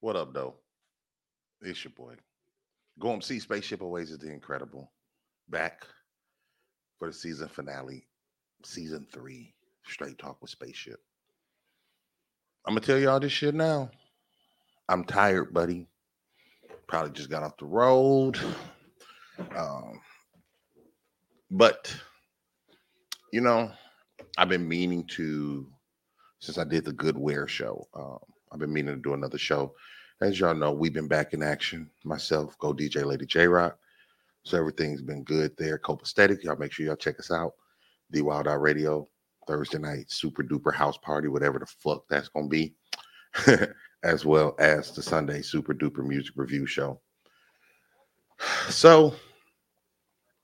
What up, though? It's your boy. Go and see Spaceship Oasis the Incredible. Back for the season finale, season three. Straight talk with Spaceship. I'm gonna tell y'all this shit now. I'm tired, buddy. Probably just got off the road. Um, but you know, I've been meaning to since I did the Good Wear show. Um, I've been meaning to do another show. As y'all know, we've been back in action. Myself, Go DJ Lady J Rock. So everything's been good there. Copacetic. Y'all make sure y'all check us out. The Wild Out Radio, Thursday night, super duper house party, whatever the fuck that's gonna be. as well as the Sunday super duper music review show. So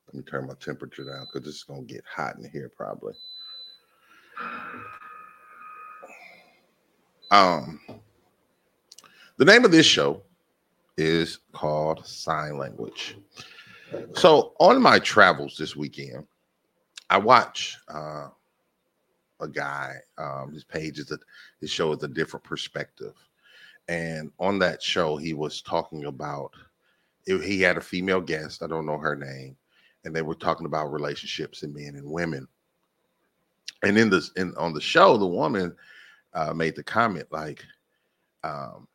let me turn my temperature down because is gonna get hot in here probably. Um the name of this show is called Sign Language. So on my travels this weekend, I watch uh, a guy. Um, his page is a his show is a different perspective, and on that show he was talking about. He had a female guest. I don't know her name, and they were talking about relationships in men and women. And in this, in on the show, the woman uh, made the comment like, um,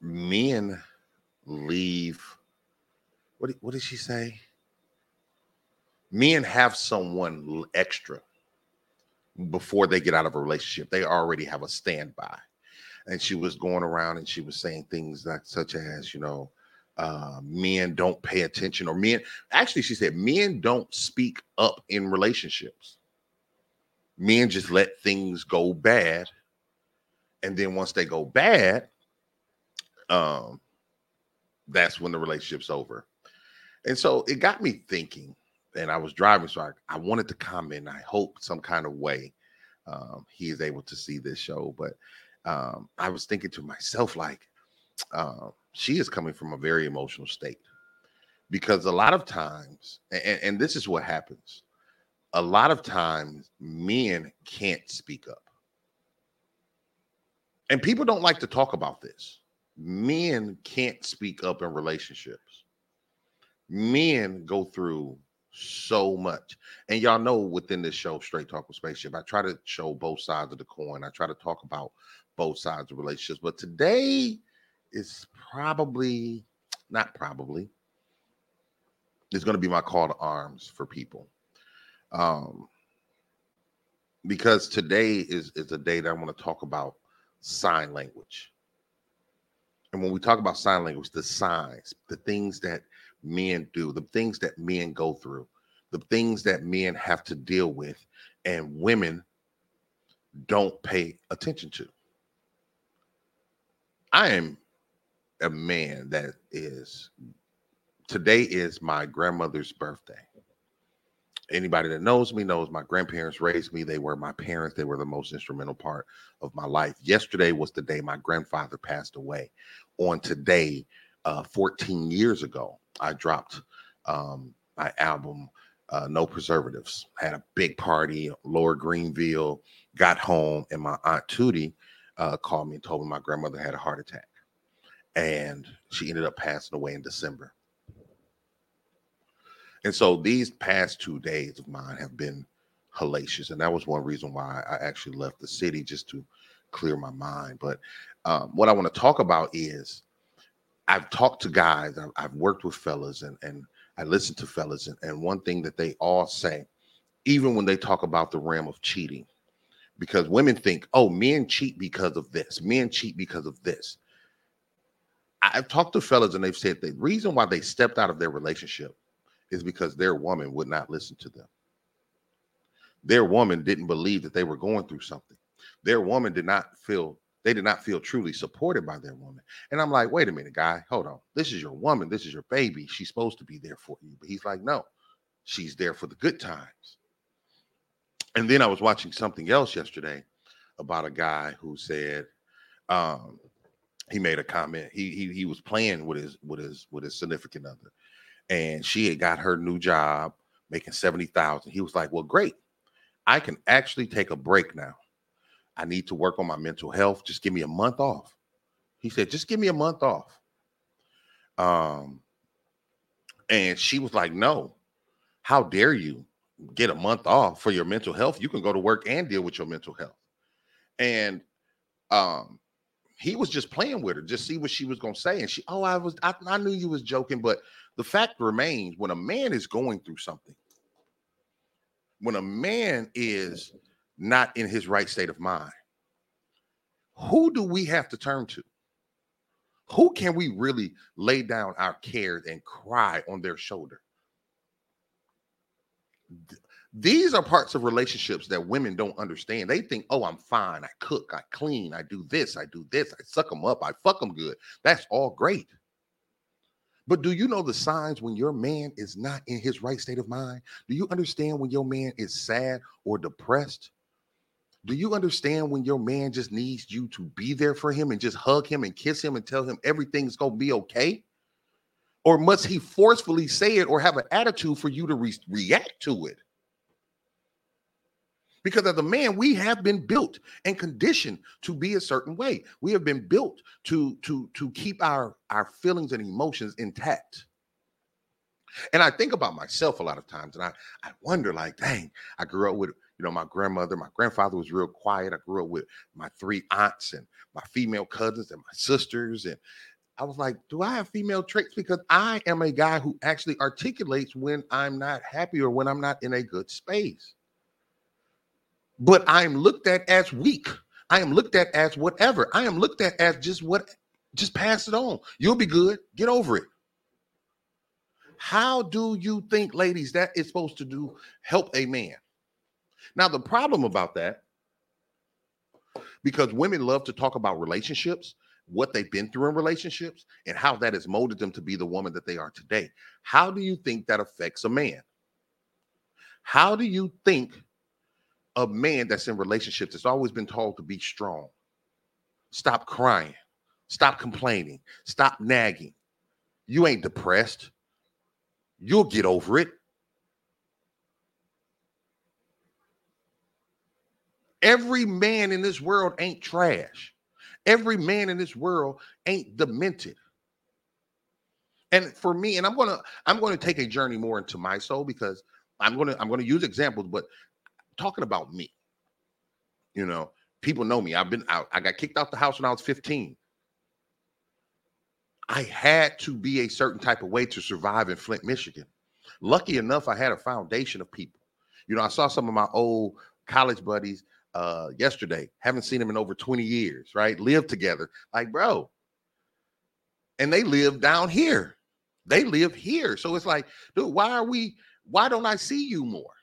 "Men leave." What what did she say? Men have someone extra before they get out of a relationship. They already have a standby. And she was going around and she was saying things like such as, you know, uh, men don't pay attention, or men actually, she said, men don't speak up in relationships. Men just let things go bad. And then once they go bad, um, that's when the relationship's over. And so it got me thinking and I was driving, so I, I wanted to comment. I hope some kind of way um, he is able to see this show. But um, I was thinking to myself, like, uh, she is coming from a very emotional state because a lot of times, and, and this is what happens a lot of times, men can't speak up. And people don't like to talk about this. Men can't speak up in relationships. Men go through so much. And y'all know within this show, Straight Talk with Spaceship, I try to show both sides of the coin. I try to talk about both sides of relationships. But today is probably not probably it's going to be my call to arms for people. Um because today is is a day that I want to talk about sign language. And when we talk about sign language, the signs, the things that men do, the things that men go through, the things that men have to deal with, and women don't pay attention to. I am a man that is, today is my grandmother's birthday. Anybody that knows me knows my grandparents raised me. They were my parents. They were the most instrumental part of my life. Yesterday was the day my grandfather passed away. On today, uh, 14 years ago, I dropped um, my album uh, No Preservatives. Had a big party, Lower Greenville. Got home, and my aunt Tootie uh, called me and told me my grandmother had a heart attack, and she ended up passing away in December. And so these past two days of mine have been hellacious, and that was one reason why I actually left the city just to clear my mind. But um, what I want to talk about is I've talked to guys, I've, worked with fellas, and and I listen to fellas, and, and one thing that they all say, even when they talk about the realm of cheating, because women think, oh, men cheat because of this, men cheat because of this. I've talked to fellas, and they've said the reason why they stepped out of their relationship is because their woman would not listen to them. Their woman didn't believe that they were going through something. Their woman did not feel they did not feel truly supported by their woman. And I'm like, wait a minute, guy, hold on. This is your woman. This is your baby. She's supposed to be there for you. But he's like, no, she's there for the good times. And then I was watching something else yesterday about a guy who said, um, he made a comment. He, he he was playing with his with his with his significant other, and she had got her new job making seventy thousand. He was like, "Well, great, I can actually take a break now. I need to work on my mental health. Just give me a month off. He said, just give me a month off. Um, and she was like, no, how dare you get a month off for your mental health? You can go to work and deal with your mental health. And um, he was just playing with her, just see what she was gonna say. And she, oh, I was, I, I knew you was joking, but the fact remains when a man is going through something, when a man is not in his right state of mind, who do we have to turn to? Who can we really lay down our cares and cry on their shoulder? These are parts of relationships that women don't understand. They think, oh, I'm fine. I cook, I clean, I do this, I do this, I suck them up, I fuck them good. That's all great. But do you know the signs when your man is not in his right state of mind? Do you understand when your man is sad or depressed? Do you understand when your man just needs you to be there for him and just hug him and kiss him and tell him everything's going to be okay? Or must he forcefully say it or have an attitude for you to re- react to it? Because as a man, we have been built and conditioned to be a certain way. We have been built to to to keep our our feelings and emotions intact. And I think about myself a lot of times, and I I wonder, like, dang, I grew up with you know my grandmother, my grandfather was real quiet. I grew up with my three aunts and my female cousins and my sisters, and I was like, do I have female traits? Because I am a guy who actually articulates when I'm not happy or when I'm not in a good space but I am looked at as weak. I am looked at as whatever. I am looked at as just what, just pass it on. You'll be good. Get over it. How do you think, ladies, that is supposed to do help a man? Now, the problem about that, because women love to talk about relationships, what they've been through in relationships, and how that has molded them to be the woman that they are today. How do you think that affects a man? How do you think a man that's in relationships that's always been told to be strong. Stop crying. Stop complaining. Stop nagging. You ain't depressed. You'll get over it. Every man in this world ain't trash. Every man in this world ain't demented. And for me, and I'm gonna I'm gonna take a journey more into my soul because I'm gonna I'm gonna use examples, but talking about me. You know, people know me. I've been out. I got kicked out the house when I was 15. I had to be a certain type of way to survive in Flint, Michigan. Lucky enough, I had a foundation of people. You know, I saw some of my old college buddies uh yesterday. Haven't seen them in over 20 years, right? Live together. Like, bro. And they live down here. They live here. So it's like, dude, why are we, why don't I see you more?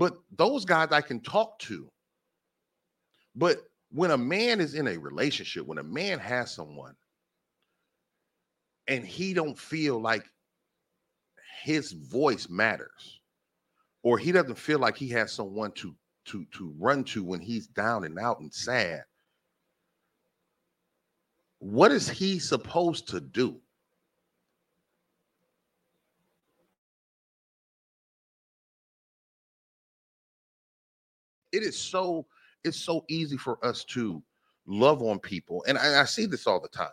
But those guys I can talk to. But when a man is in a relationship, when a man has someone and he don't feel like his voice matters or he doesn't feel like he has someone to to to run to when he's down and out and sad what is he supposed to do it is so it's so easy for us to love on people and I, I, see this all the time.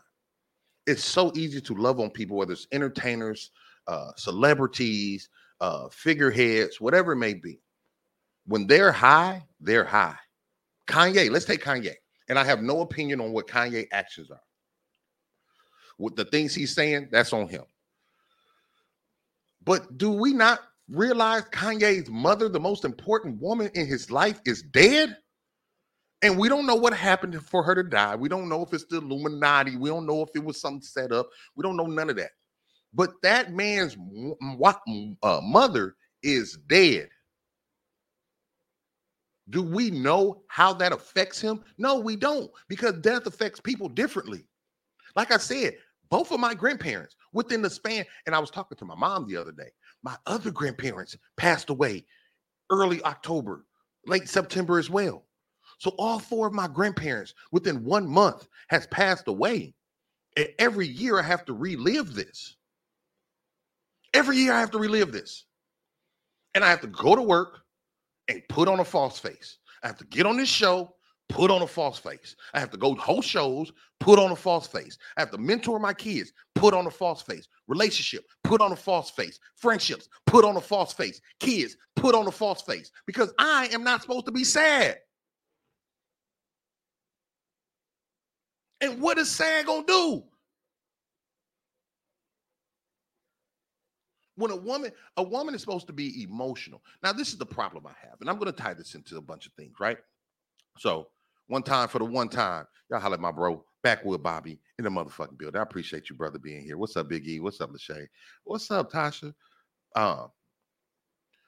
It's so easy to love on people whether it's entertainers uh, celebrities uh, figureheads whatever it may be. When they're high they're high. Kanye let's take kanye and i have no opinion on what kanye actions are. With the things he's saying that's on him. But do we not realize Kanye's mother, the most important woman in his life, is dead? And we don't know what happened for her to die. We don't know if it's the Illuminati. We don't know if it was something set up. We don't know none of that. But that man's uh, mother is dead. Do we know how that affects him? No, we don't, because death affects people differently. Like I said, both of my grandparents within the span, and I was talking to my mom the other day my other grandparents passed away early October, late September as well. So all four of my grandparents within one month has passed away. And every year I have to relive this. Every year I have to relive this. And I have to go to work and put on a false face. I have to get on this show, put on a false face. I have to go host shows, put on a false face. I have to mentor my kids, put on a false face. Relationship, put on a false face. Friendships, put on a false face. Kids, put on a false face because I am not supposed to be sad. And what is sad gonna do? When a woman, a woman is supposed to be emotional. Now, this is the problem I have, and I'm gonna tie this into a bunch of things, right? So one time for the one time. Y'all holler at my bro, Backwood Bobby in the motherfucking building. I appreciate you, brother, being here. What's up, Big E? What's up, Lachey? What's up, Tasha? Uh,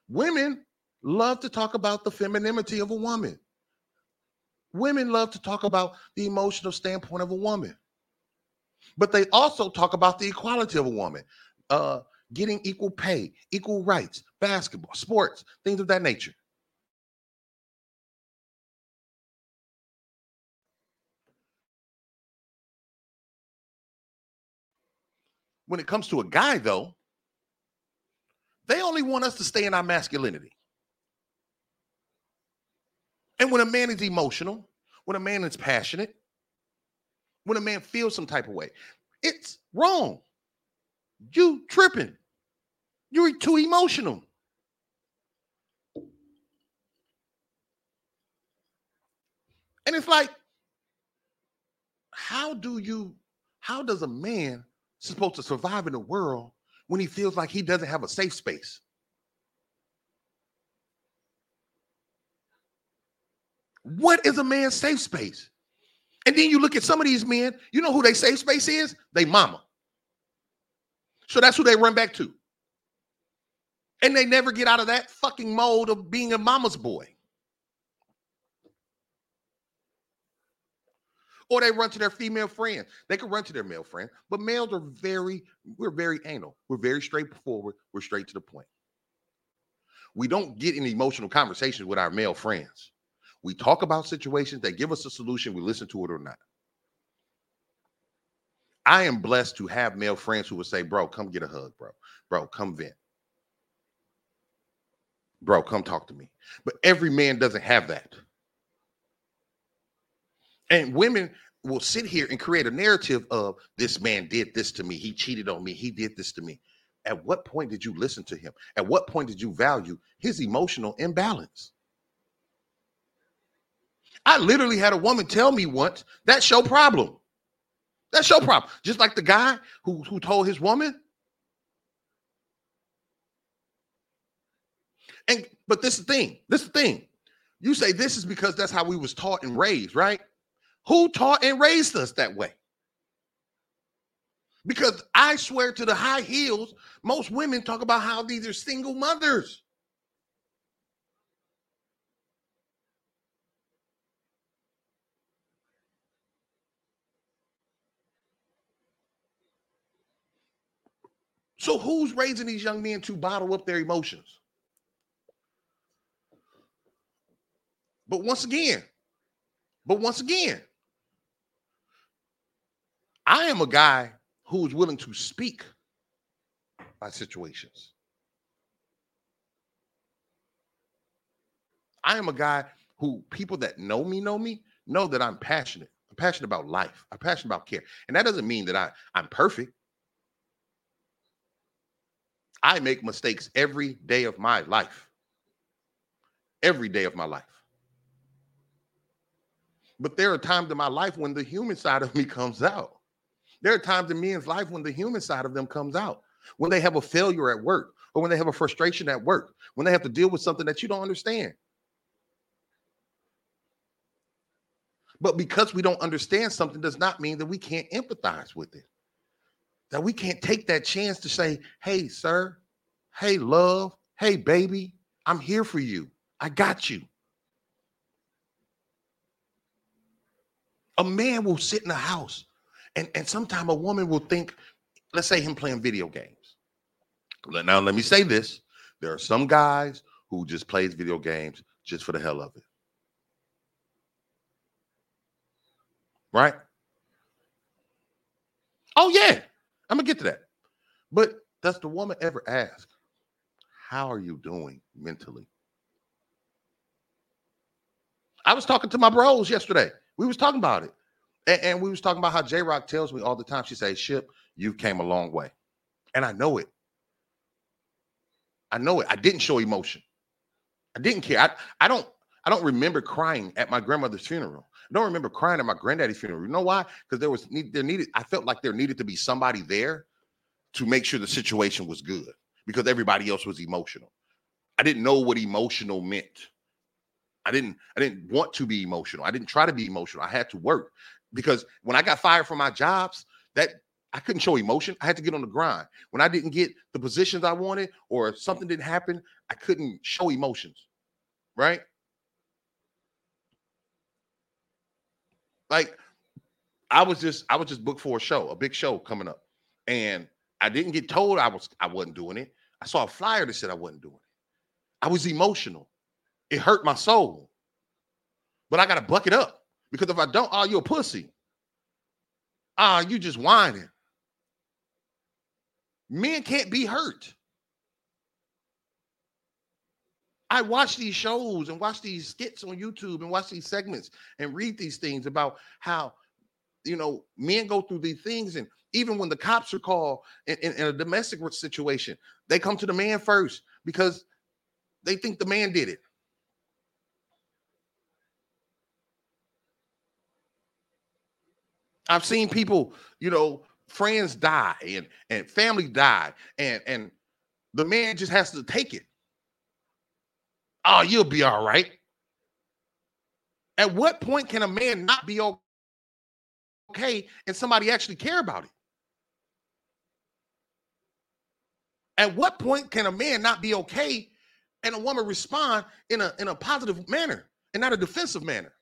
women love to talk about the femininity of a woman. Women love to talk about the emotional standpoint of a woman. But they also talk about the equality of a woman, uh, getting equal pay, equal rights, basketball, sports, things of that nature. When it comes to a guy, though, they only want us to stay in our masculinity. And when a man is emotional, when a man is passionate, when a man feels some type of way, it's wrong. You tripping. You're too emotional. And it's like, how do you, how does a man supposed to survive in the world when he feels like he doesn't have a safe space? What is a man's safe space? And then you look at some of these men, you know who their safe space is? They mama. So that's who they run back to. And they never get out of that fucking mode of being a mama's boy. Or they run to their female friends. They can run to their male friend, but males are very, we're very anal. We're very straightforward. We're straight to the point. We don't get in emotional conversations with our male friends. We talk about situations, that give us a solution, we listen to it or not. I am blessed to have male friends who will say, Bro, come get a hug, bro. Bro, come vent. Bro, come talk to me. But every man doesn't have that. And women will sit here and create a narrative of this man did this to me. He cheated on me. He did this to me. At what point did you listen to him? At what point did you value his emotional imbalance? I literally had a woman tell me once that's your problem. That's your problem. Just like the guy who, who told his woman. And but this is the thing. This is the thing. You say this is because that's how we was taught and raised, right? Who taught and raised us that way? Because I swear to the high heels, most women talk about how these are single mothers. So who's raising these young men to bottle up their emotions? But once again, but once again, I am a guy who is willing to speak by situations. I am a guy who people that know me know me know that I'm passionate. I'm passionate about life. I'm passionate about care. And that doesn't mean that I, I'm perfect. I make mistakes every day of my life. Every day of my life. But there are times in my life when the human side of me comes out. There are times in men's life when the human side of them comes out, when they have a failure at work, or when they have a frustration at work, when they have to deal with something that you don't understand. But because we don't understand something does not mean that we can't empathize with it. That we can't take that chance to say, hey, sir, hey, love, hey, baby, I'm here for you. I got you. A man will sit in a house and, and sometimes a woman will think, let's say him playing video games. Now, let me say this. There are some guys who just plays video games just for the hell of it. Right? Oh, yeah. I'm gonna get to that. But does the woman ever ask, how are you doing mentally? I was talking to my bros yesterday. We was talking about it. And, and we was talking about how J Rock tells me all the time. She says, Ship, you came a long way. And I know it. I know it. I didn't show emotion. I didn't care. I, I don't I don't remember crying at my grandmother's funeral. I don't remember crying at my granddaddy's funeral. You know why? Because there was there needed. I felt like there needed to be somebody there to make sure the situation was good because everybody else was emotional. I didn't know what emotional meant. I didn't I didn't want to be emotional. I didn't try to be emotional. I had to work because when I got fired from my jobs, that I couldn't show emotion. I had to get on the grind. When I didn't get the positions I wanted or something didn't happen, I couldn't show emotions. Right? Like I was just I was just booked for a show, a big show coming up. And I didn't get told I was I wasn't doing it. I saw a flyer that said I wasn't doing it. I was emotional. It hurt my soul. But I gotta buck it up because if I don't, oh, you're a pussy. Ah, you just whining. Men can't be hurt. I watch these shows and watch these skits on YouTube and watch these segments and read these things about how, you know, men go through these things. And even when the cops are called in, in, in a domestic situation, they come to the man first because they think the man did it. I've seen people, you know, friends die and and family die and and the man just has to take it. Oh you'll be all right. At what point can a man not be okay and somebody actually care about it? At what point can a man not be okay and a woman respond in a in a positive manner and not a defensive manner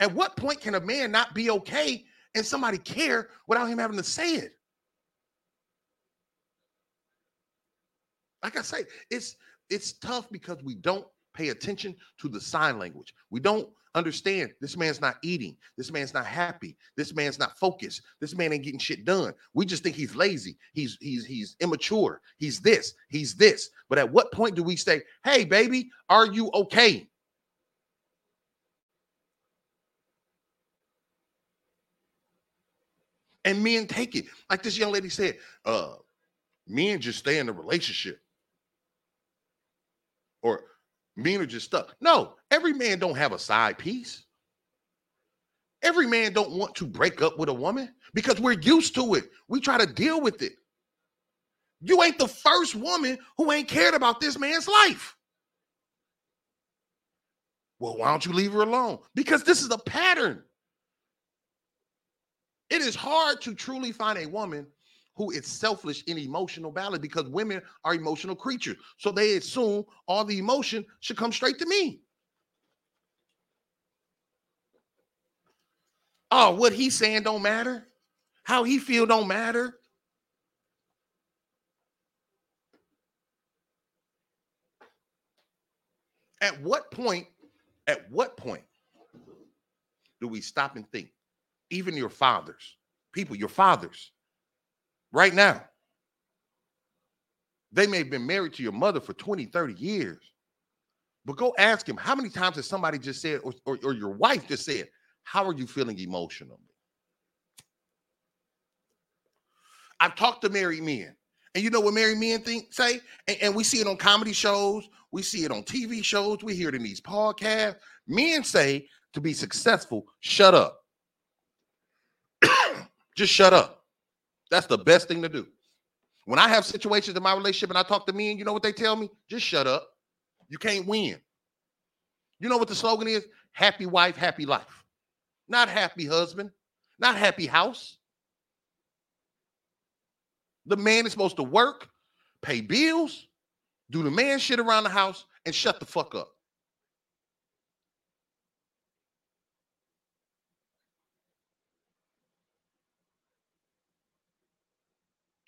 at what point can a man not be okay and somebody care without him having to say it. Like I say, it's it's tough because we don't pay attention to the sign language. We don't understand this man's not eating. This man's not happy. This man's not focused. This man ain't getting shit done. We just think he's lazy. He's he's he's immature. He's this. He's this. But at what point do we say, "Hey baby, are you okay?" And men take it. Like this young lady said, uh, men just stay in the relationship. Or men are just stuck. No, every man don't have a side piece. Every man don't want to break up with a woman because we're used to it. We try to deal with it. You ain't the first woman who ain't cared about this man's life. Well, why don't you leave her alone? Because this is a pattern. It is hard to truly find a woman who is selfish in emotional balance because women are emotional creatures. So they assume all the emotion should come straight to me. Oh, what he's saying don't matter. How he feel don't matter. At what point, at what point do we stop and think? Even your fathers, people, your fathers, right now, they may have been married to your mother for 20, 30 years. But go ask him how many times has somebody just said, or, or, or your wife just said, How are you feeling emotionally? I've talked to married men. And you know what married men think say? And, and, we see it on comedy shows, we see it on TV shows, we hear it in these podcasts. Men say to be successful, shut up. Just shut up. That's the best thing to do. When I have situations in my relationship and I talk to men, you know what they tell me? Just shut up. You can't win. You know what the slogan is? Happy wife, happy life. Not happy husband, not happy house. The man is supposed to work, pay bills, do the man shit around the house, and shut the fuck up.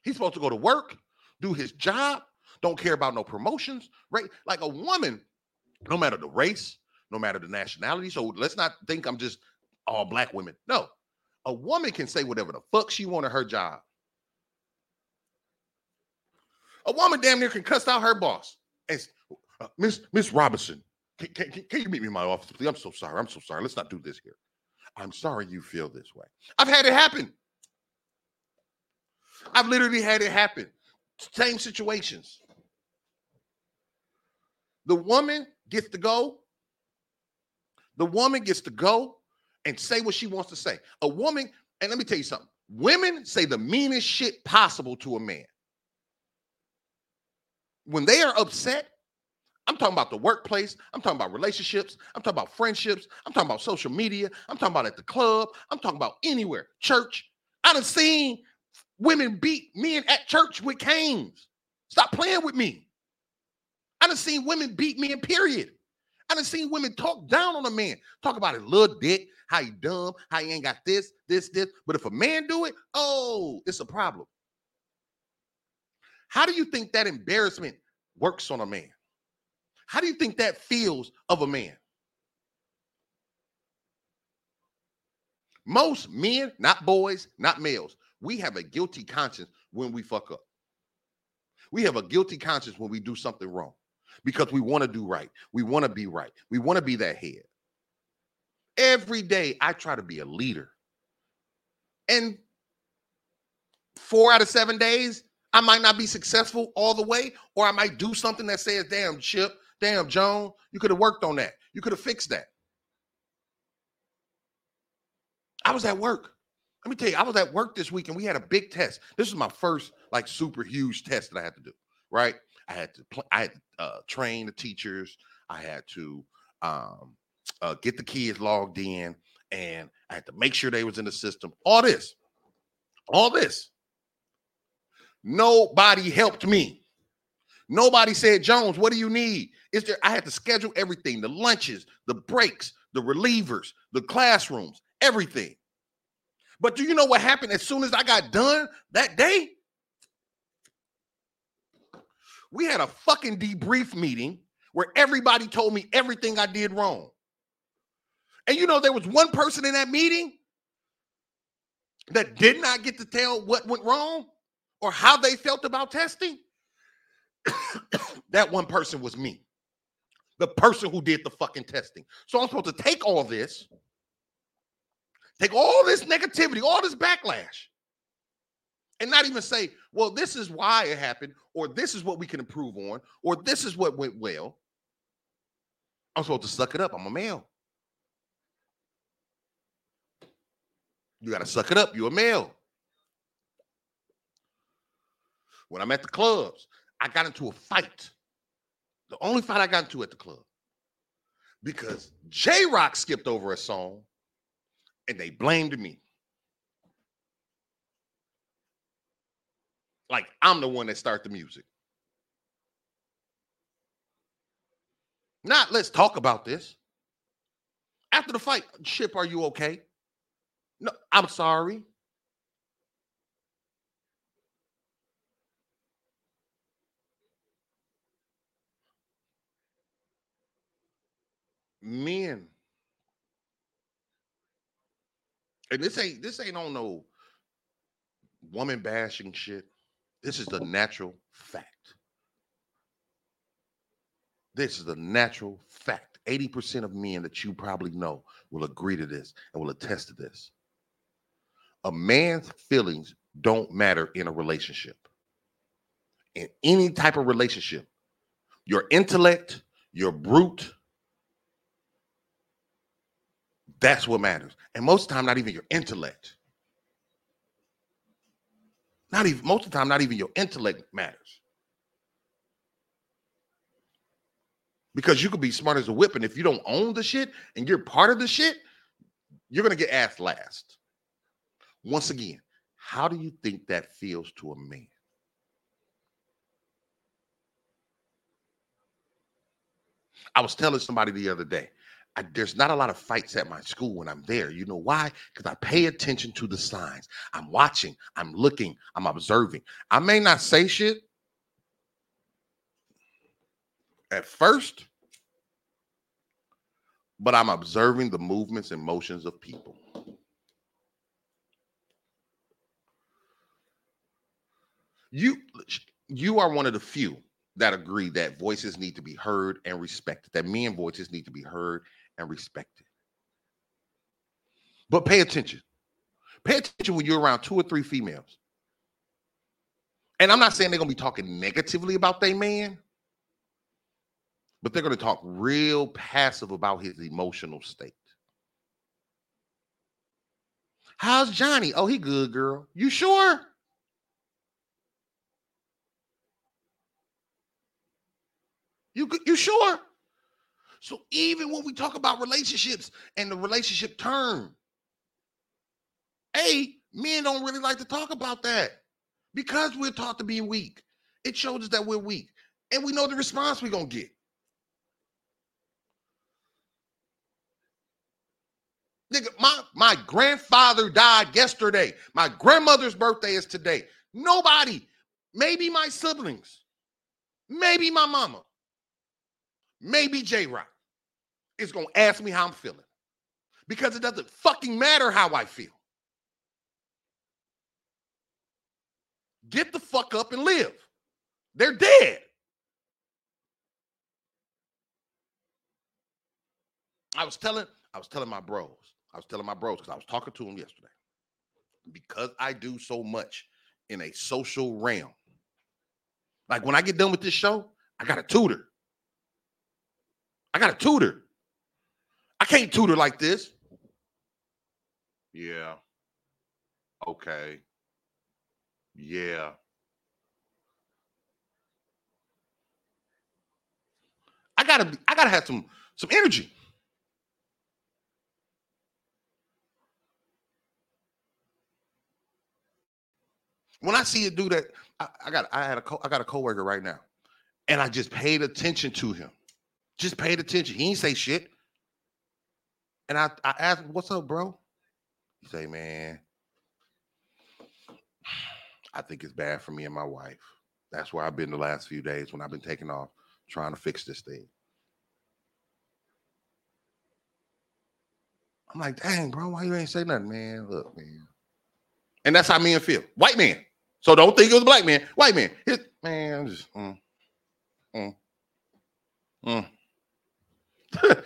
He's supposed to go to work, do his job, don't care about no promotions, right? Like a woman, no matter the race, no matter the nationality. So let's not think I'm just all black women. No, a woman can say whatever the fuck she want at her job. A woman damn near can cuss out her boss. And uh, Miss Miss Robinson, can, can, can you meet me in my office, please? I'm so sorry. I'm so sorry. Let's not do this here. I'm sorry you feel this way. I've had it happen. I've literally had it happen. Same situations. The woman gets to go. The woman gets to go and say what she wants to say. A woman, and let me tell you something women say the meanest shit possible to a man. When they are upset, I'm talking about the workplace. I'm talking about relationships. I'm talking about friendships. I'm talking about social media. I'm talking about at the club. I'm talking about anywhere, church. I done seen women beat men at church with canes. Stop playing with me. I done seen women beat men, period. I done seen women talk down on a man, talk about his little dick, how he dumb, how he ain't got this, this, this. But if a man do it, oh, it's a problem. How do you think that embarrassment works on a man? How do you think that feels of a man? Most men, not boys, not males, we have a guilty conscience when we fuck up. We have a guilty conscience when we do something wrong because we want to do right. We want to be right. We want to be that head. Every day, I try to be a leader. And four out of seven days, I might not be successful all the way, or I might do something that says, damn, Chip, damn, Joan, you could have worked on that. You could have fixed that. I was at work. Let me tell you, I was at work this week and we had a big test. This is my first like super huge test that I had to do, right? I had to pl- I had to, uh, train the teachers. I had to um, uh, get the kids logged in, and I had to make sure they was in the system. All this, all this. Nobody helped me. Nobody said, Jones, what do you need? Is there? I had to schedule everything: the lunches, the breaks, the relievers, the classrooms, everything. But do you know what happened as soon as I got done that day? We had a fucking debrief meeting where everybody told me everything I did wrong. And you know, there was one person in that meeting that did not get to tell what went wrong or how they felt about testing. that one person was me, the person who did the fucking testing. So I'm supposed to take all this, take all this negativity, all this backlash, and not even say, well, this is why it happened, or this is what we can improve on, or this is what went well. I'm supposed to suck it up. I'm a male. You got to suck it up. You're a male. When I'm at the clubs, I got into a fight. The only fight I got into at the club because J Rock skipped over a song and they blamed me. Like I'm the one that start the music. Not let's talk about this. After the fight, Ship, are you okay? No, I'm sorry. Men. And this ain't this ain't on no woman bashing shit. This is the natural fact. This is the natural fact. 80% of men that you probably know will agree to this and will attest to this. A man's feelings don't matter in a relationship. In any type of relationship, your intellect, your brute, that's what matters. And most of the time, not even your intellect. Not even most of the time, not even your intellect matters. Because you could be smart as a whip, and if you don't own the shit and you're part of the shit, you're gonna get asked last. Once again, how do you think that feels to a man? I was telling somebody the other day, I, there's not a lot of fights at my school when I'm there. You know why? Because I pay attention to the signs. I'm watching, I'm looking, I'm observing. I may not say shit at first, but I'm observing the movements and motions of people. You you are one of the few that agree that voices need to be heard and respected, that men voices need to be heard and respected. But pay attention. Pay attention when you're around two or three females. And I'm not saying they're going to be talking negatively about their man, but they're going to talk real passive about his emotional state. How's Johnny? Oh, he good, girl. You sure? You you sure? So even when we talk about relationships and the relationship term, a men don't really like to talk about that because we're taught to be weak. It shows us that we're weak, and we know the response we're gonna get. Nigga, my, my grandfather died yesterday. My grandmother's birthday is today. Nobody, maybe my siblings, maybe my mama, maybe J Rock is going to ask me how I'm feeling because it doesn't fucking matter how I feel. Get the fuck up and live. They're dead. I was telling I was telling my bros. I was telling my bros because I was talking to them yesterday. Because I do so much in a social realm. Like when I get done with this show, I got a tutor. I got a tutor. I can't tutor like this. Yeah. Okay. Yeah. I gotta I gotta have some some energy. When I see a dude that I, I got I had a co- I got a coworker right now, and I just paid attention to him. Just paid attention. He ain't say shit. And I, I asked what's up, bro? He say, man, I think it's bad for me and my wife. That's where I've been the last few days when I've been taking off trying to fix this thing. I'm like, dang, bro, why you ain't say nothing, man? Look, man. And that's how men feel. White man. So don't think it was black man. White man. His, man, I'm just mm, mm, mm.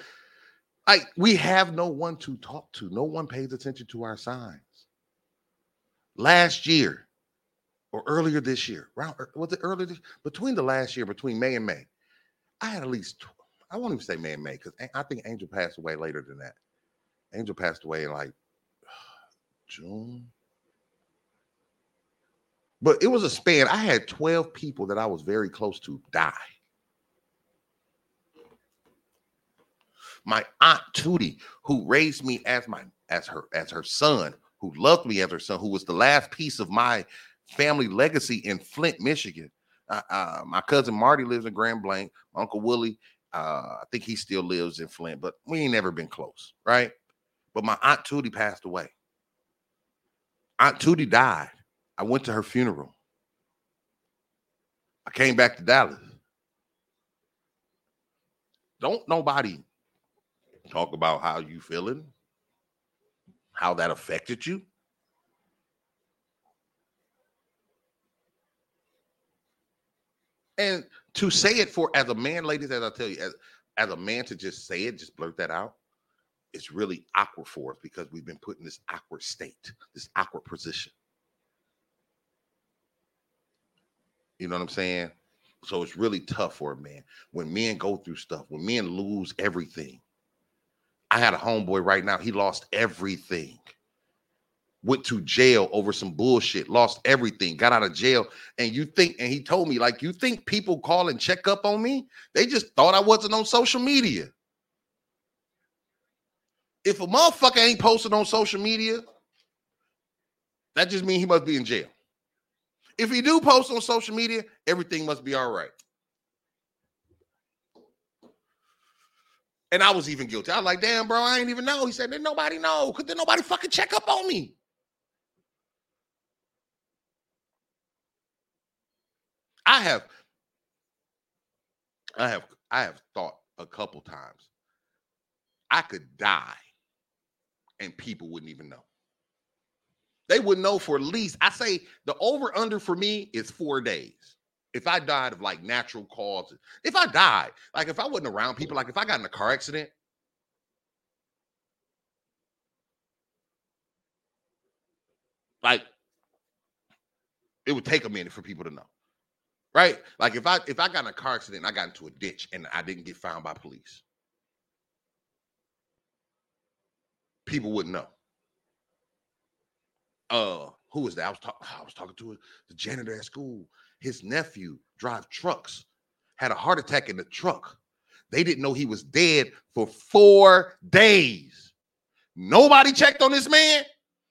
like we have no one to talk to. No one pays attention to our signs. Last year or earlier this year, around er, was it earlier this, between the last year, between May and May, I had at least I won't even say May and May because I think Angel passed away later than that. Angel passed away in like June. But it was a span. I had 12 people that I was very close to die. My aunt Tootie, who raised me as my as her as her son, who loved me as her son, who was the last piece of my family legacy in Flint, Michigan. Uh, uh, my cousin Marty lives in Grand Blanc. My uncle Willie, uh, I think he still lives in Flint, but we ain't never been close, right? But my aunt Tootie passed away. Aunt Tootie died. I went to her funeral. I came back to Dallas. Don't nobody talk about how you feeling, how that affected you. And to say it for as a man, ladies, as I tell you, as, as a man to just say it, just blurt that out, it's really awkward for us because we've been put in this awkward state, this awkward position. You know what I'm saying? So it's really tough for a man when men go through stuff, when men lose everything. I had a homeboy right now, he lost everything. Went to jail over some bullshit, lost everything, got out of jail. And you think, and he told me, like, you think people call and check up on me? They just thought I wasn't on social media. If a motherfucker ain't posted on social media, that just means he must be in jail. If he do post on social media, everything must be all right. And I was even guilty. I was like, damn, bro, I ain't even know. He said, did nobody know? Could there nobody fucking check up on me? I have, I have, I have thought a couple times I could die and people wouldn't even know. They would know for at least, I say the over under for me is four days. If I died of like natural causes, if I died, like if I wasn't around people, like if I got in a car accident, like it would take a minute for people to know. Right? Like if I if I got in a car accident and I got into a ditch and I didn't get found by police, people wouldn't know. Uh, who was that? I was talking. I was talking to the janitor at school his nephew drive trucks, had a heart attack in the truck. They didn't know he was dead for four days. Nobody checked on this man.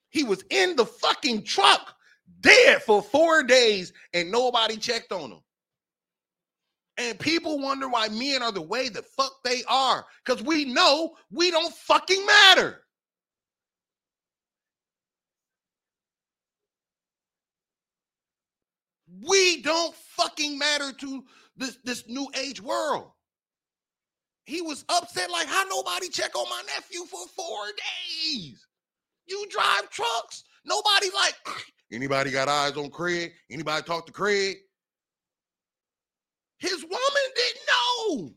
He was in the fucking truck, dead for four days, and nobody checked on him. And people wonder why men are the way the fuck they are. Because we know we don't fucking matter. We don't fucking matter to this, this new age world. He was upset, like, how nobody check on my nephew for four days? You drive trucks. Nobody like anybody got eyes on Craig? Anybody talk to Craig? His woman didn't know.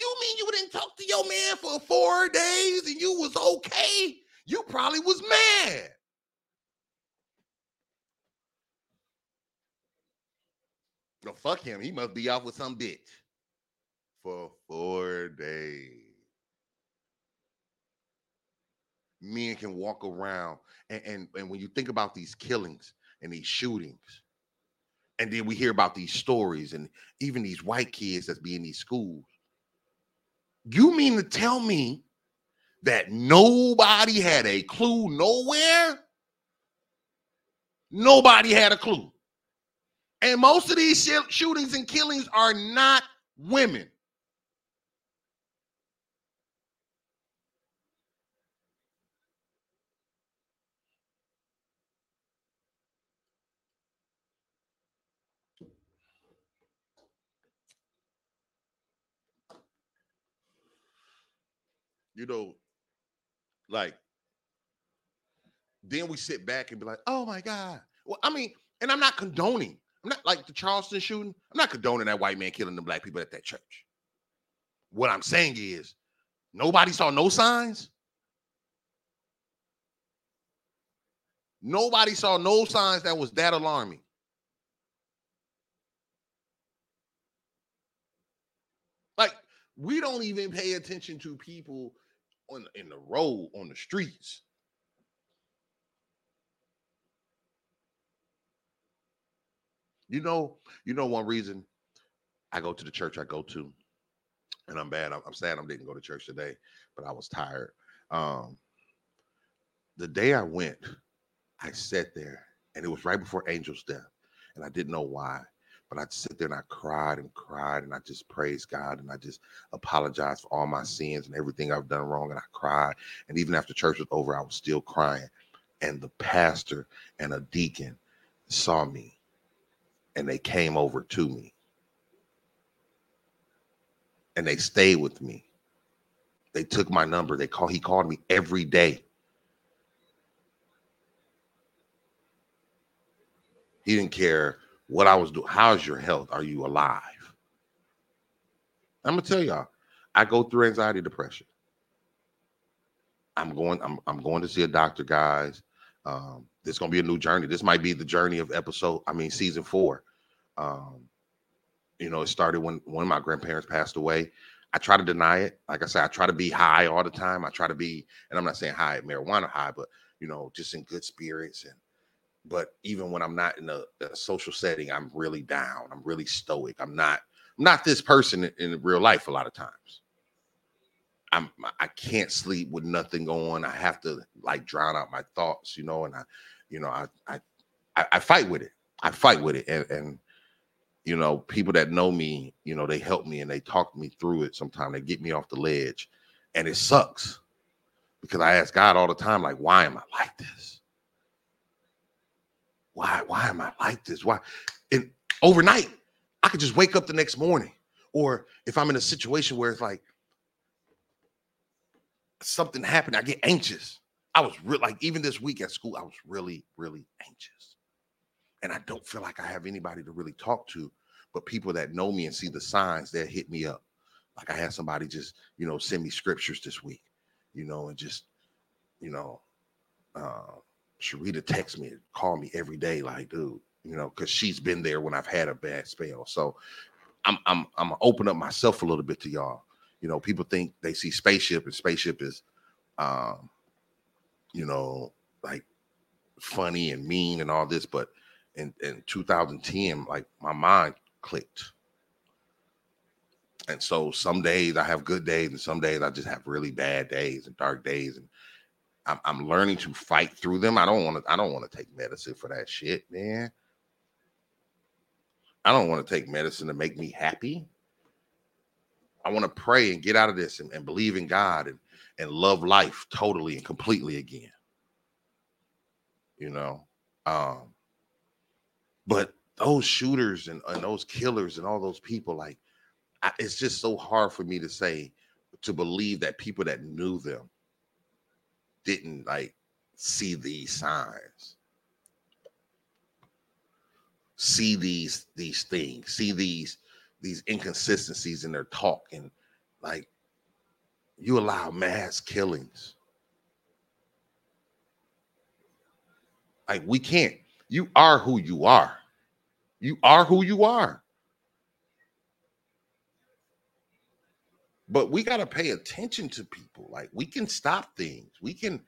You mean you didn't talk to your man for four days and you was okay? You probably was mad. No, fuck him. He must be off with some bitch for four days. Men can walk around, and, and, and when you think about these killings and these shootings, and then we hear about these stories and even these white kids that's be in these schools. You mean to tell me that nobody had a clue nowhere? Nobody had a clue. And most of these sh- shootings and killings are not women. You know, like, then we sit back and be like, oh my God. Well, I mean, and I'm not condoning I'm not like the Charleston shooting. I'm not condoning that white man killing the black people at that church. What I'm saying is, nobody saw no signs. Nobody saw no signs that was that alarming. Like we don't even pay attention to people on in the road on the streets. You know, you know one reason I go to the church I go to, and I'm bad. I'm, I'm sad I didn't go to church today, but I was tired. Um, the day I went, I sat there, and it was right before Angel's death, and I didn't know why. But I sit there and I cried and cried and I just praised God and I just apologized for all my sins and everything I've done wrong. And I cried. And even after church was over, I was still crying. And the pastor and a deacon saw me and they came over to me and they stayed with me. They took my number. They call he called me every day. He didn't care what I was doing. How's your health? Are you alive? I'm gonna tell y'all, I go through anxiety, depression. I'm going, I'm, I'm going to see a doctor, guys. Um, this gonna be a new journey. This might be the journey of episode, I mean, season four. Um, you know, it started when one of my grandparents passed away. I try to deny it. Like I said, I try to be high all the time. I try to be, and I'm not saying high marijuana high, but you know, just in good spirits. And but even when I'm not in a, a social setting, I'm really down. I'm really stoic. I'm not. I'm not this person in, in real life. A lot of times, I'm. I can't sleep with nothing going. I have to like drown out my thoughts, you know. And I, you know, I I I, I fight with it. I fight with it, and and you know, people that know me, you know, they help me and they talk me through it. Sometimes they get me off the ledge, and it sucks because I ask God all the time, like, why am I like this? Why, why am I like this? Why? And overnight, I could just wake up the next morning, or if I'm in a situation where it's like something happened, I get anxious. I was real like even this week at school, I was really, really anxious and I don't feel like I have anybody to really talk to but people that know me and see the signs, they hit me up. Like I had somebody just, you know, send me scriptures this week, you know, and just, you know, uh, Sharita text me, and call me every day, like, dude, you know, because she's been there when I've had a bad spell. So I'm I'm I'm open up myself a little bit to y'all. You know, people think they see spaceship and spaceship is um, you know, like funny and mean and all this, but in, in 2010, like my mind clicked. And so some days I have good days, and some days I just have really bad days and dark days. And I'm, I'm learning to fight through them. I don't want to. I don't want to take medicine for that shit, man. I don't want to take medicine to make me happy. I want to pray and get out of this and, and believe in God and, and love life totally and completely again. You know, um, but those shooters and, and those killers and all those people, like, I, it's just so hard for me to say to believe that people that knew them didn't like see these signs. See these these things see these these inconsistencies in their talk and like you allow mass killings. Like we can't you are who you are. You are who you are. But we got to pay attention to people. Like we can stop things. We can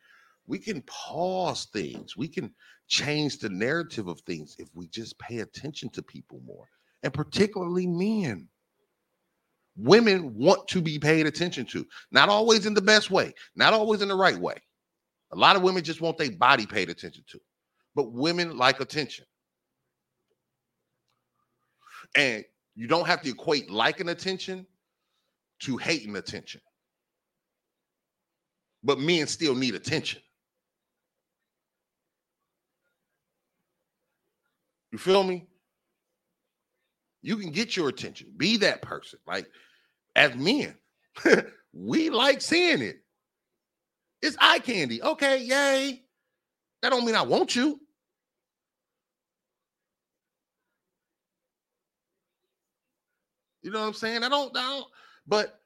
we can pause things. We can change the narrative of things if we just pay attention to people more and particularly men. Women want to be paid attention to. Not always in the best way. Not always in the right way. A lot of women just want their body paid attention to but women like attention and you don't have to equate liking attention to hating attention. But men still need attention. You feel me? You can get your attention. Be that person. Like as men, we like seeing it. It's eye candy. Okay, yay. That don't mean I want you. You know what I'm saying? I don't, I don't but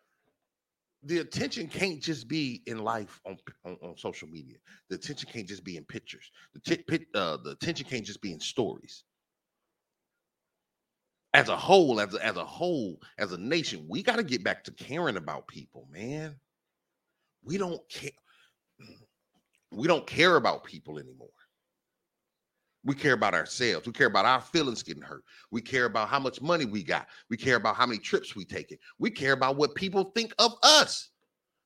the attention can't just be in life on, on, on social media. The attention can't just be in pictures. The, t- uh, the attention can't just be in stories. As a whole, as a, as a whole, as a nation, we got to get back to caring about people, man. We don't care. We don't care about people anymore. We care about ourselves. We care about our feelings getting hurt. We care about how much money we got. We care about how many trips we take it. We care about what people think of us.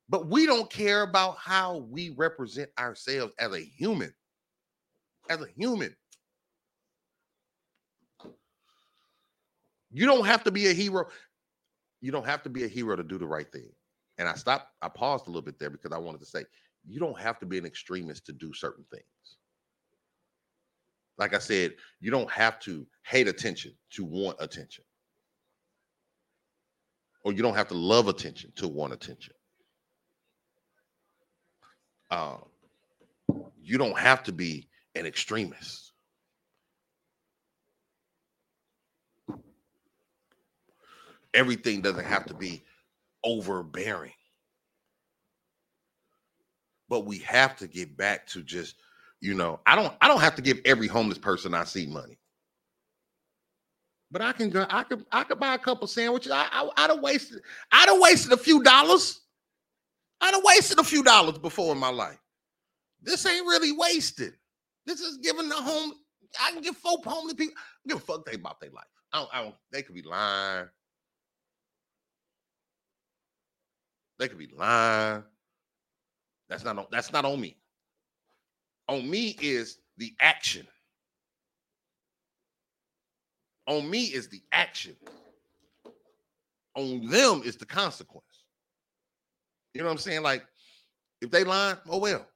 But we don't care about how we represent ourselves as a human. As a human. You don't have to be a hero. You don't have to be a hero to do the right thing. And I stopped, I paused a little bit there because I wanted to say, you don't have to be an extremist to do certain things. Like I said, you don't have to hate attention to want attention. Or you don't have to love attention to want attention. Um, you don't have to be an extremist. Everything doesn't have to be overbearing. But we have to get back to just you know, I don't I don't have to give every homeless person I see money. But I can go, I could I could buy a couple sandwiches. I, I I'd have wasted I'd have wasted a few dollars. I'd have wasted a few dollars before in my life. This ain't really wasted. This is giving the home. I can give folk homeless people. I give a fuck they about their life. I don't, I don't, they could be lying. They could be lying. That's not on, that's not on me on me is the action. On me is the action. On them is the consequence. You know what I'm saying? Like, if they lie, oh well.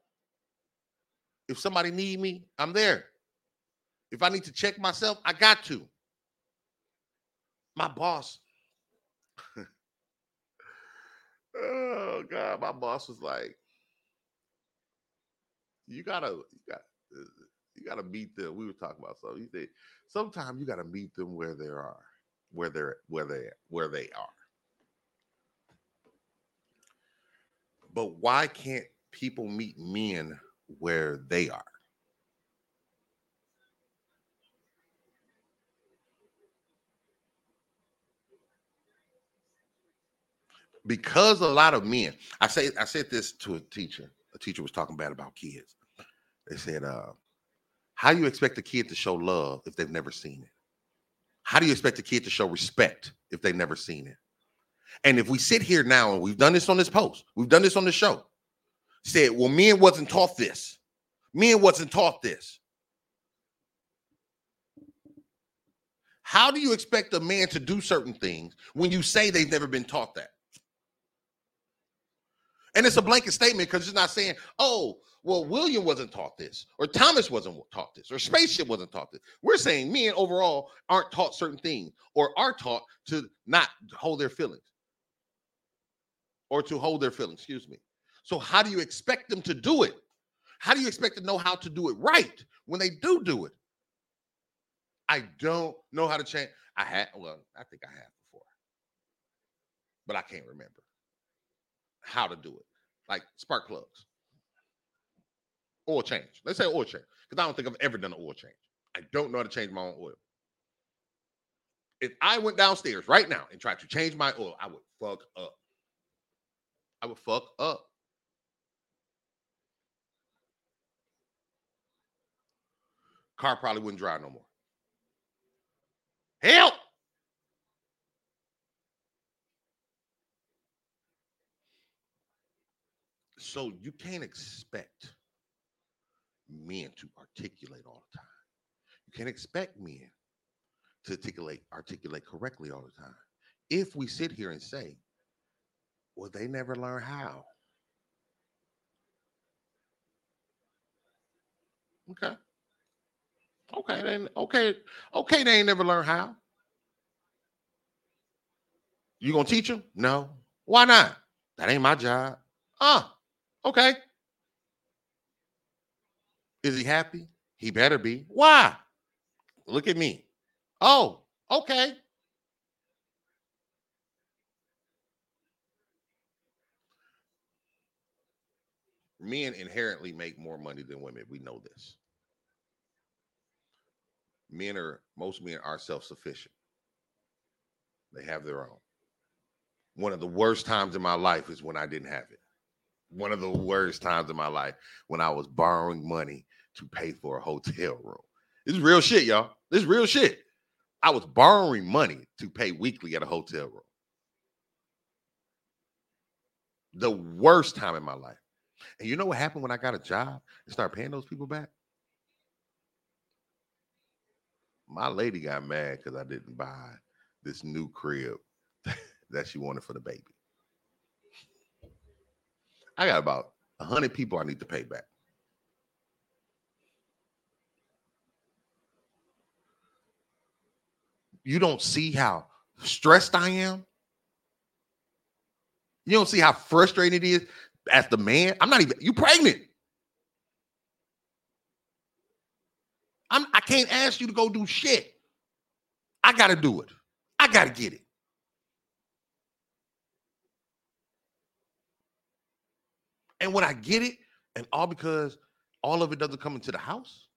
If somebody need me, I'm there. If I need to check myself, I got to. My boss. oh God, my boss was like, you gotta you gotta, uh, you gotta meet them. We were talking about so he said sometimes you gotta meet them where they are. where they're where they where they are. But why can't people meet men where they are? Because a lot of men, I say I said this to a teacher. A teacher was talking bad about kids. They said, uh, how do you expect a kid to show love if they've never seen it? How do you expect a kid to show respect if they've never seen it? And if we sit here now and we've done this on this post, we've done this on the show, said, well, men wasn't taught this. Men wasn't taught this. How do you expect a man to do certain things when you say they've never been taught that? And it's a blanket statement because it's not saying, oh, well, William wasn't taught this, or Thomas wasn't taught this, or Spaceship wasn't taught this. We're saying men overall aren't taught certain things, or are taught to not hold their feelings, or to hold their feelings, excuse me. So, how do you expect them to do it? How do you expect to know how to do it right when they do do it? I don't know how to change. I had, well, I think I have before, but I can't remember how to do it. Like spark plugs oil change. Let's say oil change, because I don't think I've ever done an oil change. I don't know how to change my own oil. If I went downstairs right now and tried to change my oil, I would fuck up. I would fuck up. Car probably wouldn't drive no more. Help! So you can't expect men to articulate all the time. You can't expect men to articulate articulate correctly all the time. If we sit here and say, well, they never learn how. Okay. Okay, then okay, okay, they ain't never learned how. You gonna teach them? No. Why not? That ain't my job. Ah, okay. Is he happy? He better be. Why? Look at me. Oh, okay. Men inherently make more money than women. We know this. Men are, most men are self sufficient, they have their own. One of the worst times in my life is when I didn't have it. One of the worst times in my life when I was borrowing money to pay for a hotel room. This is real shit, y'all. This is real shit. I was borrowing money to pay weekly at a hotel room. The worst time in my life. And you know what happened when I got a job and started paying those people back? My lady got mad because I didn't buy this new crib that she wanted for the baby. I got about hundred people I need to pay back. you don't see how stressed I am. You don't see how frustrated it is as the man. I'm not even, you pregnant. I'm, I can't ask you to go do shit. I got to do it. I got to get it. And when I get it, and all because all of it doesn't come into the house,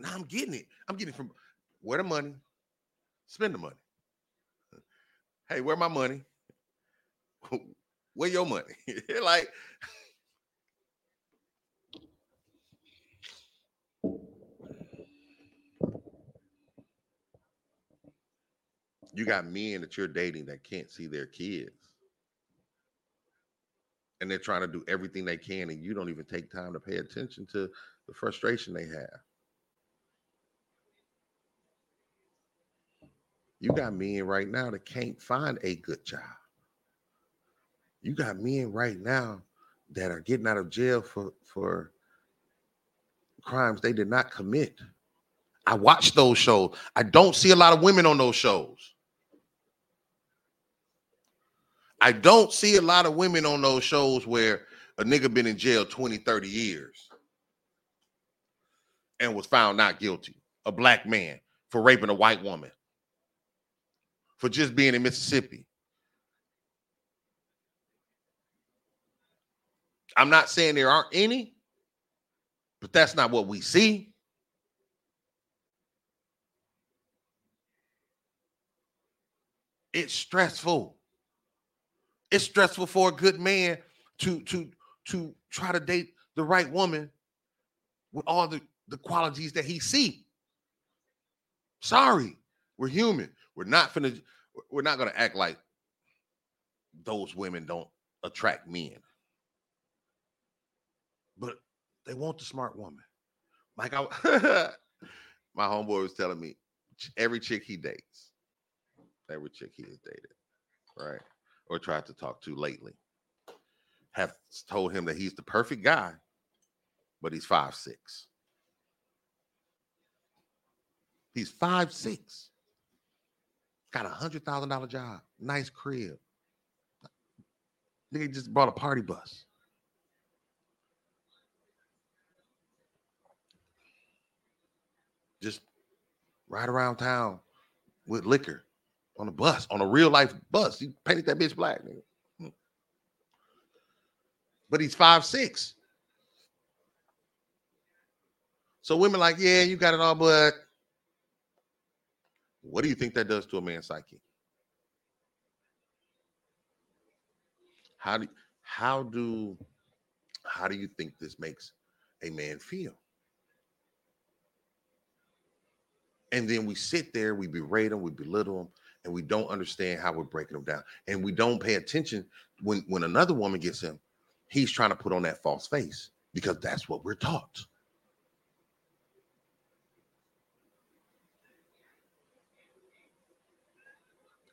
now I'm getting it. I'm getting from where the money, spend the money. Hey, where my money? Where your money? like you got men that you're dating that can't see their kids. And they're trying to do everything they can, and you don't even take time to pay attention to the frustration they have. You got men right now that can't find a good job. You got men right now that are getting out of jail for for crimes they did not commit. I watch those shows. I don't see a lot of women on those shows. I don't see a lot of women on those shows where a nigga been in jail 20, 30 years and was found not guilty. A black man for raping a white woman, for just being in Mississippi. I'm not saying there aren't any, but that's not what we see. It's stressful. It's stressful for a good man to to to try to date the right woman with all the, the qualities that he see. Sorry, we're human. We're not finna, we're not gonna act like those women don't attract men. But they want the smart woman. Like I my homeboy was telling me every chick he dates, every chick he has dated, right? Or tried to talk to lately, have told him that he's the perfect guy, but he's five six. He's five six. Got a hundred thousand dollar job, nice crib. Nigga just bought a party bus. Just ride around town with liquor on a bus, on a real life bus. He painted that bitch black, nigga. But he's five six. So women like, yeah, you got it all, but what do you think that does to a man's psyche? How do how do how do you think this makes a man feel? And then we sit there, we berate him, we belittle them, and we don't understand how we're breaking them down. And we don't pay attention when when another woman gets him, he's trying to put on that false face because that's what we're taught.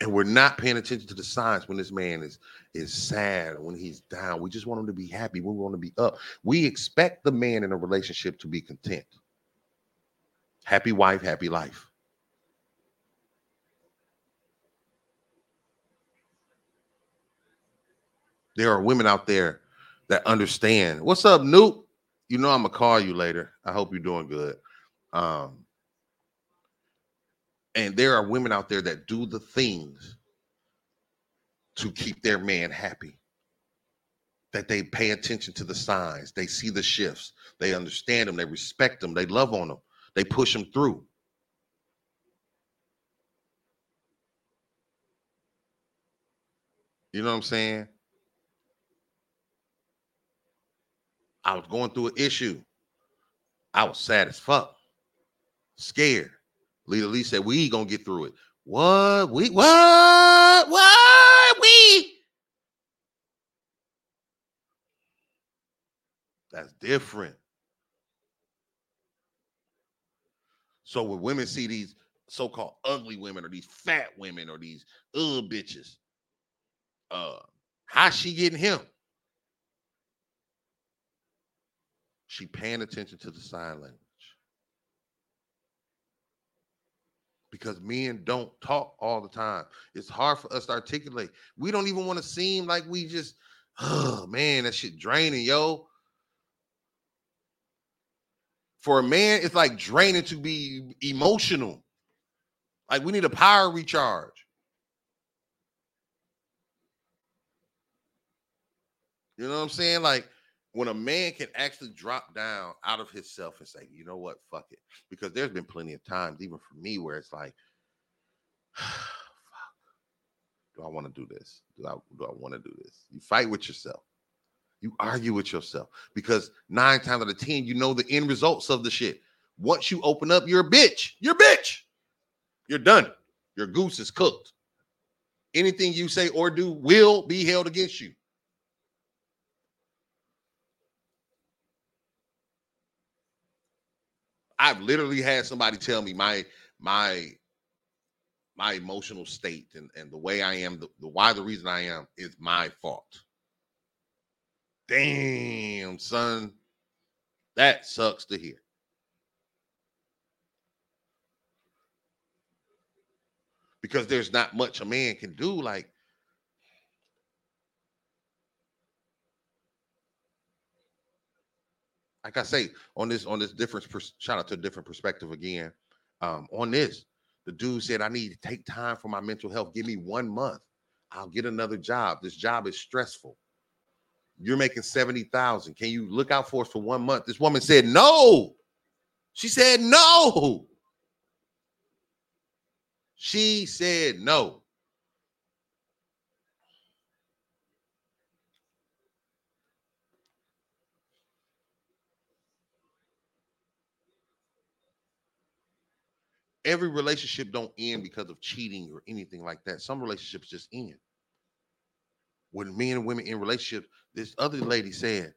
and we're not paying attention to the signs when this man is is sad when he's down we just want him to be happy we want to be up we expect the man in a relationship to be content happy wife happy life there are women out there that understand what's up Noop? you know i'm gonna call you later i hope you're doing good um and there are women out there that do the things to keep their man happy. That they pay attention to the signs, they see the shifts, they understand them, they respect them, they love on them, they push them through. You know what I'm saying? I was going through an issue. I was sad as fuck, scared. Lita Lee said, We gonna get through it. What? We what? What? We that's different. So when women see these so-called ugly women or these fat women or these ugh bitches, uh, how she getting him? She paying attention to the sign language. because men don't talk all the time. It's hard for us to articulate. We don't even want to seem like we just, oh man, that shit draining, yo. For a man, it's like draining to be emotional. Like we need a power recharge. You know what I'm saying? Like when a man can actually drop down out of himself and say, you know what, fuck it. Because there's been plenty of times, even for me, where it's like, fuck, do I want to do this? Do I do I want to do this? You fight with yourself. You argue with yourself because nine times out of ten, you know the end results of the shit. Once you open up, you're a bitch. You're a bitch. You're done. Your goose is cooked. Anything you say or do will be held against you. I've literally had somebody tell me my my my emotional state and, and the way I am, the, the why the reason I am is my fault. Damn, son. That sucks to hear. Because there's not much a man can do. Like, like I say, on this on this different shout out to a different perspective again. Um, on this, The dude said, I need to take time for my mental health. Give me one month. I'll get another job. This job is stressful. You're making 70,000. Can you look out for us for one month? This woman said, No. She said, No. She said, No. Every relationship don't end because of cheating or anything like that. Some relationships just end. When men and women in relationships, this other lady said,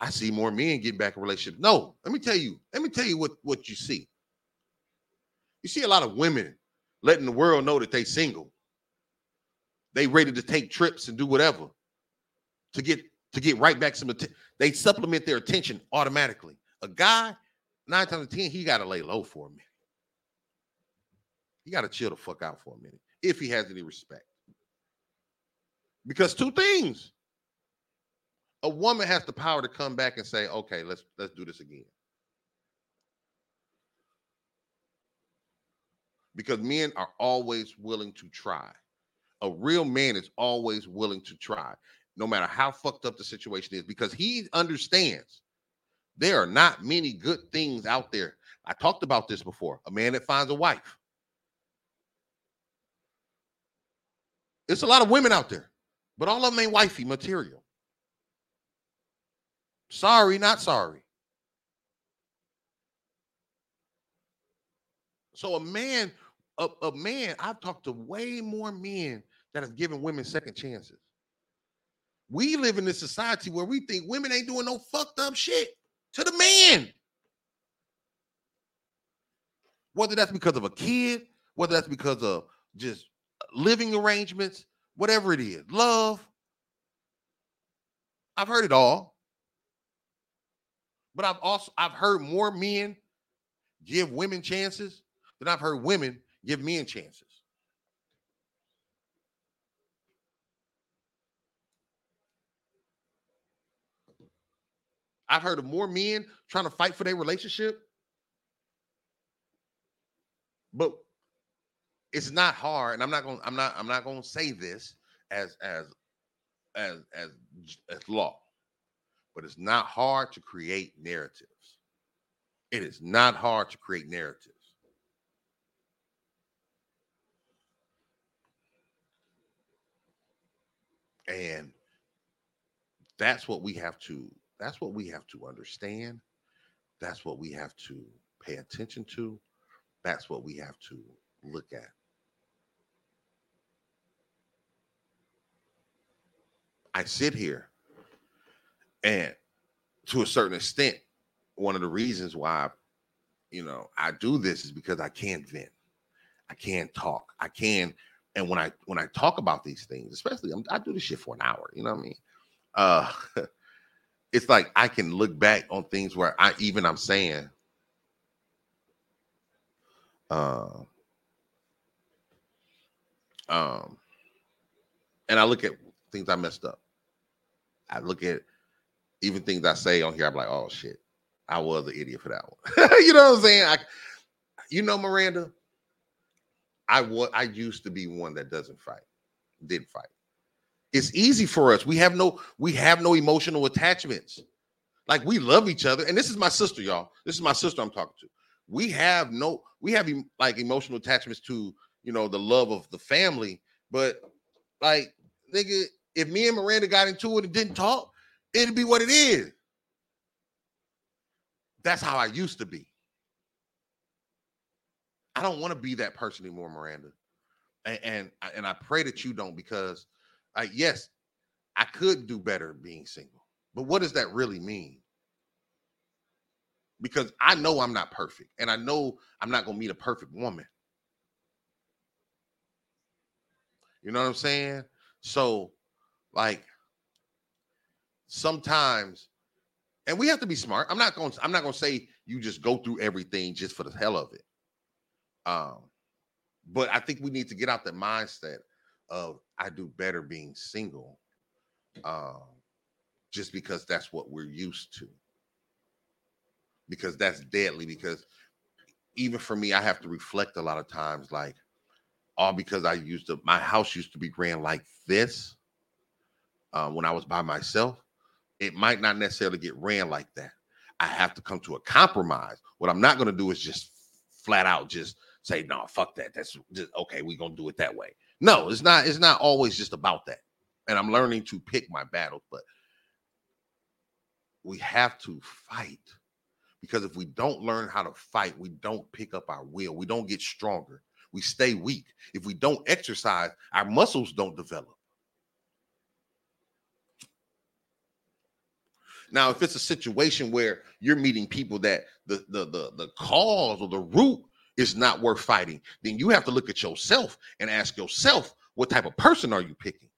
I see more men get back in relationships. No, let me tell you, let me tell you what, what you see. You see a lot of women letting the world know that they single. They ready to take trips and do whatever to get to get right back some attention. They supplement their attention automatically. A guy, nine times of ten, he got to lay low for a minute. He got to chill the fuck out for a minute if he has any respect. Because two things. A woman has the power to come back and say, "Okay, let's let's do this again." Because men are always willing to try. A real man is always willing to try, no matter how fucked up the situation is, because he understands there are not many good things out there. I talked about this before. A man that finds a wife It's a lot of women out there, but all of them ain't wifey material. Sorry, not sorry. So a man, a, a man, I've talked to way more men that have given women second chances. We live in this society where we think women ain't doing no fucked up shit to the man. Whether that's because of a kid, whether that's because of just living arrangements, whatever it is, love. I've heard it all. But I've also I've heard more men give women chances than I've heard women give men chances. I've heard of more men trying to fight for their relationship. But it's not hard, and I'm not going. I'm not. I'm not to say this as as as as as law, but it's not hard to create narratives. It is not hard to create narratives. And that's what we have to that's what we have to understand. That's what we have to pay attention to. That's what we have to look at. I sit here and to a certain extent, one of the reasons why, you know, I do this is because I can't vent. I can't talk. I can, and when I when I talk about these things, especially I'm, i do this shit for an hour. You know what I mean? Uh, it's like I can look back on things where I even I'm saying, uh, um, and I look at things I messed up. I look at even things I say on here, I'm like, oh shit, I was an idiot for that one. you know what I'm saying? I, you know, Miranda, I was I used to be one that doesn't fight, didn't fight. It's easy for us. We have no we have no emotional attachments. Like we love each other, and this is my sister, y'all. This is my sister I'm talking to. We have no we have like emotional attachments to you know the love of the family, but like nigga, if me and Miranda got into it and didn't talk, it'd be what it is. That's how I used to be. I don't want to be that person anymore, Miranda. And, and and I pray that you don't because I yes, I could do better being single. But what does that really mean? Because I know I'm not perfect and I know I'm not going to meet a perfect woman. You know what I'm saying? So like sometimes, and we have to be smart. I'm not going. to I'm not going to say you just go through everything just for the hell of it. Um, but I think we need to get out the mindset of I do better being single, um, just because that's what we're used to. Because that's deadly. Because even for me, I have to reflect a lot of times, like, all because I used to, my house used to be ran like this uh, when I was by myself. It might not necessarily get ran like that. I have to come to a compromise. What I'm not going to do is just flat out just say, no, fuck that. That's just okay. We're gonna do it that way. No, it's not, it's not always just about that. And I'm learning to pick my battles, but we have to fight because if we don't learn how to fight, we don't pick up our will, we don't get stronger, we stay weak. If we don't exercise, our muscles don't develop. Now, if it's a situation where you're meeting people that the the the, the cause or the root is not worth fighting, then you have to look at yourself and ask yourself, what type of person are you picking?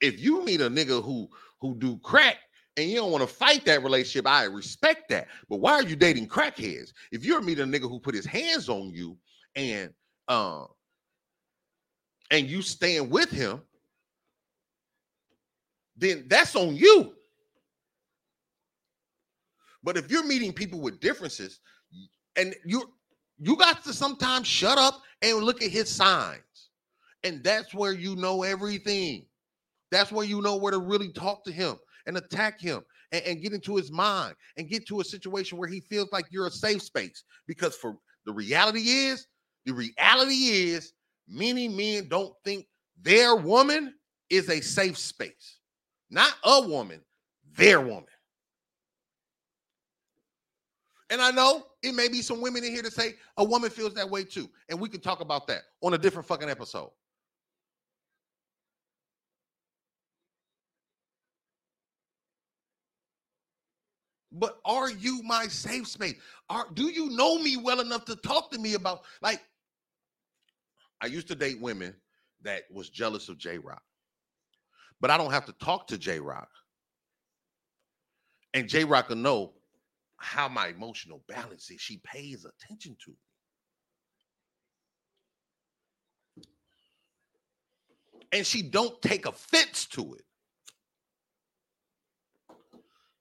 If you meet a nigga who who do crack and you don't want to fight that relationship, I respect that. But why are you dating crackheads? If you're meeting a nigga who put his hands on you and uh, and you stand with him, then that's on you. But if you're meeting people with differences, and you you got to sometimes shut up and look at his signs. And that's where you know everything. That's where you know where to really talk to him and attack him and, and, get into his mind and get to a situation where he feels like you're a safe space. Because for the reality is, the reality is, many men don't think their woman is a safe space. Not a woman, their woman. And I know it may be some women in here to say a woman feels that way too. And we can talk about that on a different fucking episode. But are you my safe space? Are do you know me well enough to talk to me about like I used to date women that was jealous of J Rock. But I don't have to talk to J Rock. And J Rock will know how my emotional balance is. She pays attention to me. And she don't take offense to it.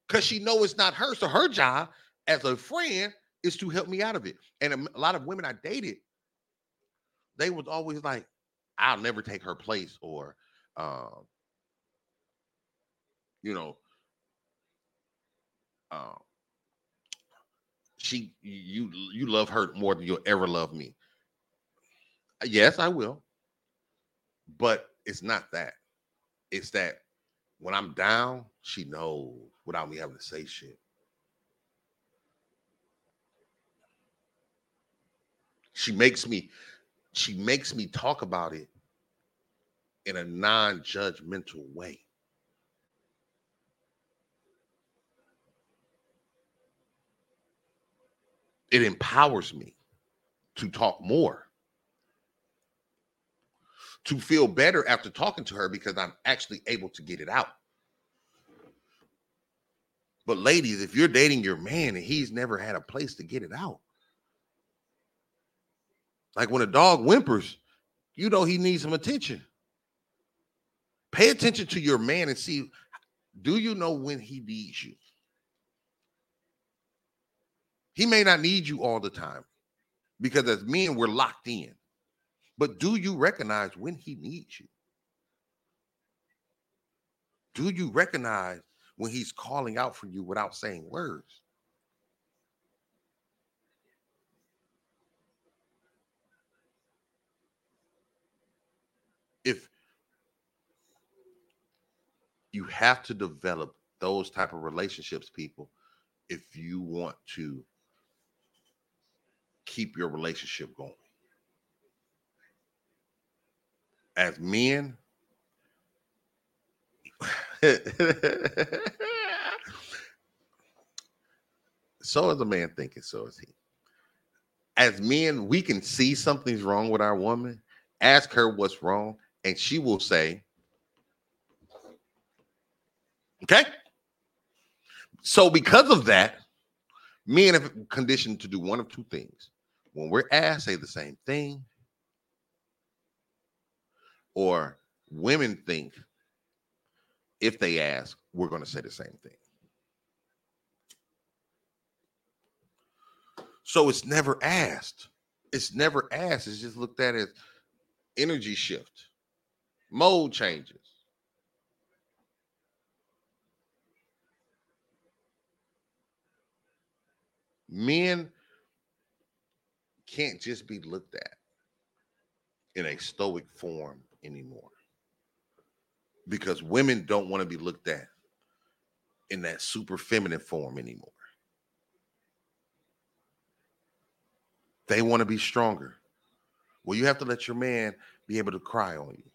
Because she know it's not her. So her job as a friend is to help me out of it. And a, a lot of women I dated, they was always like, I'll never take her place or um, you know, um, she you you love her more than you'll ever love me. Yes, I will. But it's not that. It's that when I'm down, she knows without me having to say shit. She makes me she makes me talk about it in a non-judgmental way. It empowers me to talk more, to feel better after talking to her because I'm actually able to get it out. But ladies, if you're dating your man and he's never had a place to get it out, like when a dog whimpers, you know he needs some attention. Pay attention to your man and see do you know when he needs you? He may not need you all the time because as men, we're locked in. But do you recognize when he needs you? Do you recognize when he's calling out for you without saying words? If you have to develop those type of relationships, people, if you want to keep your relationship going. As men, so is a man thinking, so is he. As men, we can see something's wrong with our woman, ask her what's wrong, and she will say, Okay. So, because of that, men have conditioned to do one of two things when we're asked, say the same thing. Or women think if they ask, we're going to say the same thing. So it's never asked. It's never asked. It's just looked at as energy shift, mode changes. Men can't just be looked at in a stoic form anymore because women don't want to be looked at in that super feminine form anymore. They want to be stronger. Well, you have to let your man be able to cry on you,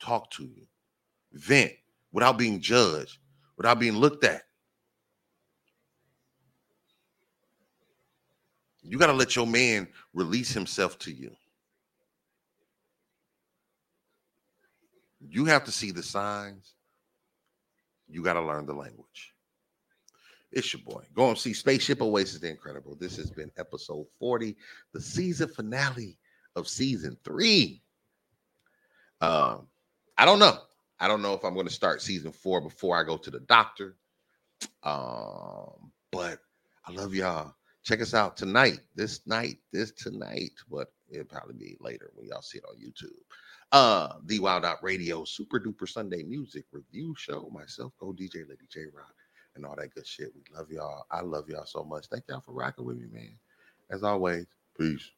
talk to you, vent without being judged, without being looked at. You got to let your man release himself to you. You have to see the signs. You got to learn the language. It's your boy. Go and see Spaceship Oasis the Incredible. This has been episode 40, the season finale of season three. Um, I don't know. I don't know if I'm going to start season four before I go to the doctor. Um, but I love y'all. Check us out tonight, this night, this tonight, but it'll probably be later when y'all see it on YouTube. Uh, the Wild Out Radio Super Duper Sunday Music Review Show. Myself, Go DJ Lady J Rock, and all that good shit. We love y'all. I love y'all so much. Thank y'all for rocking with me, man. As always, peace.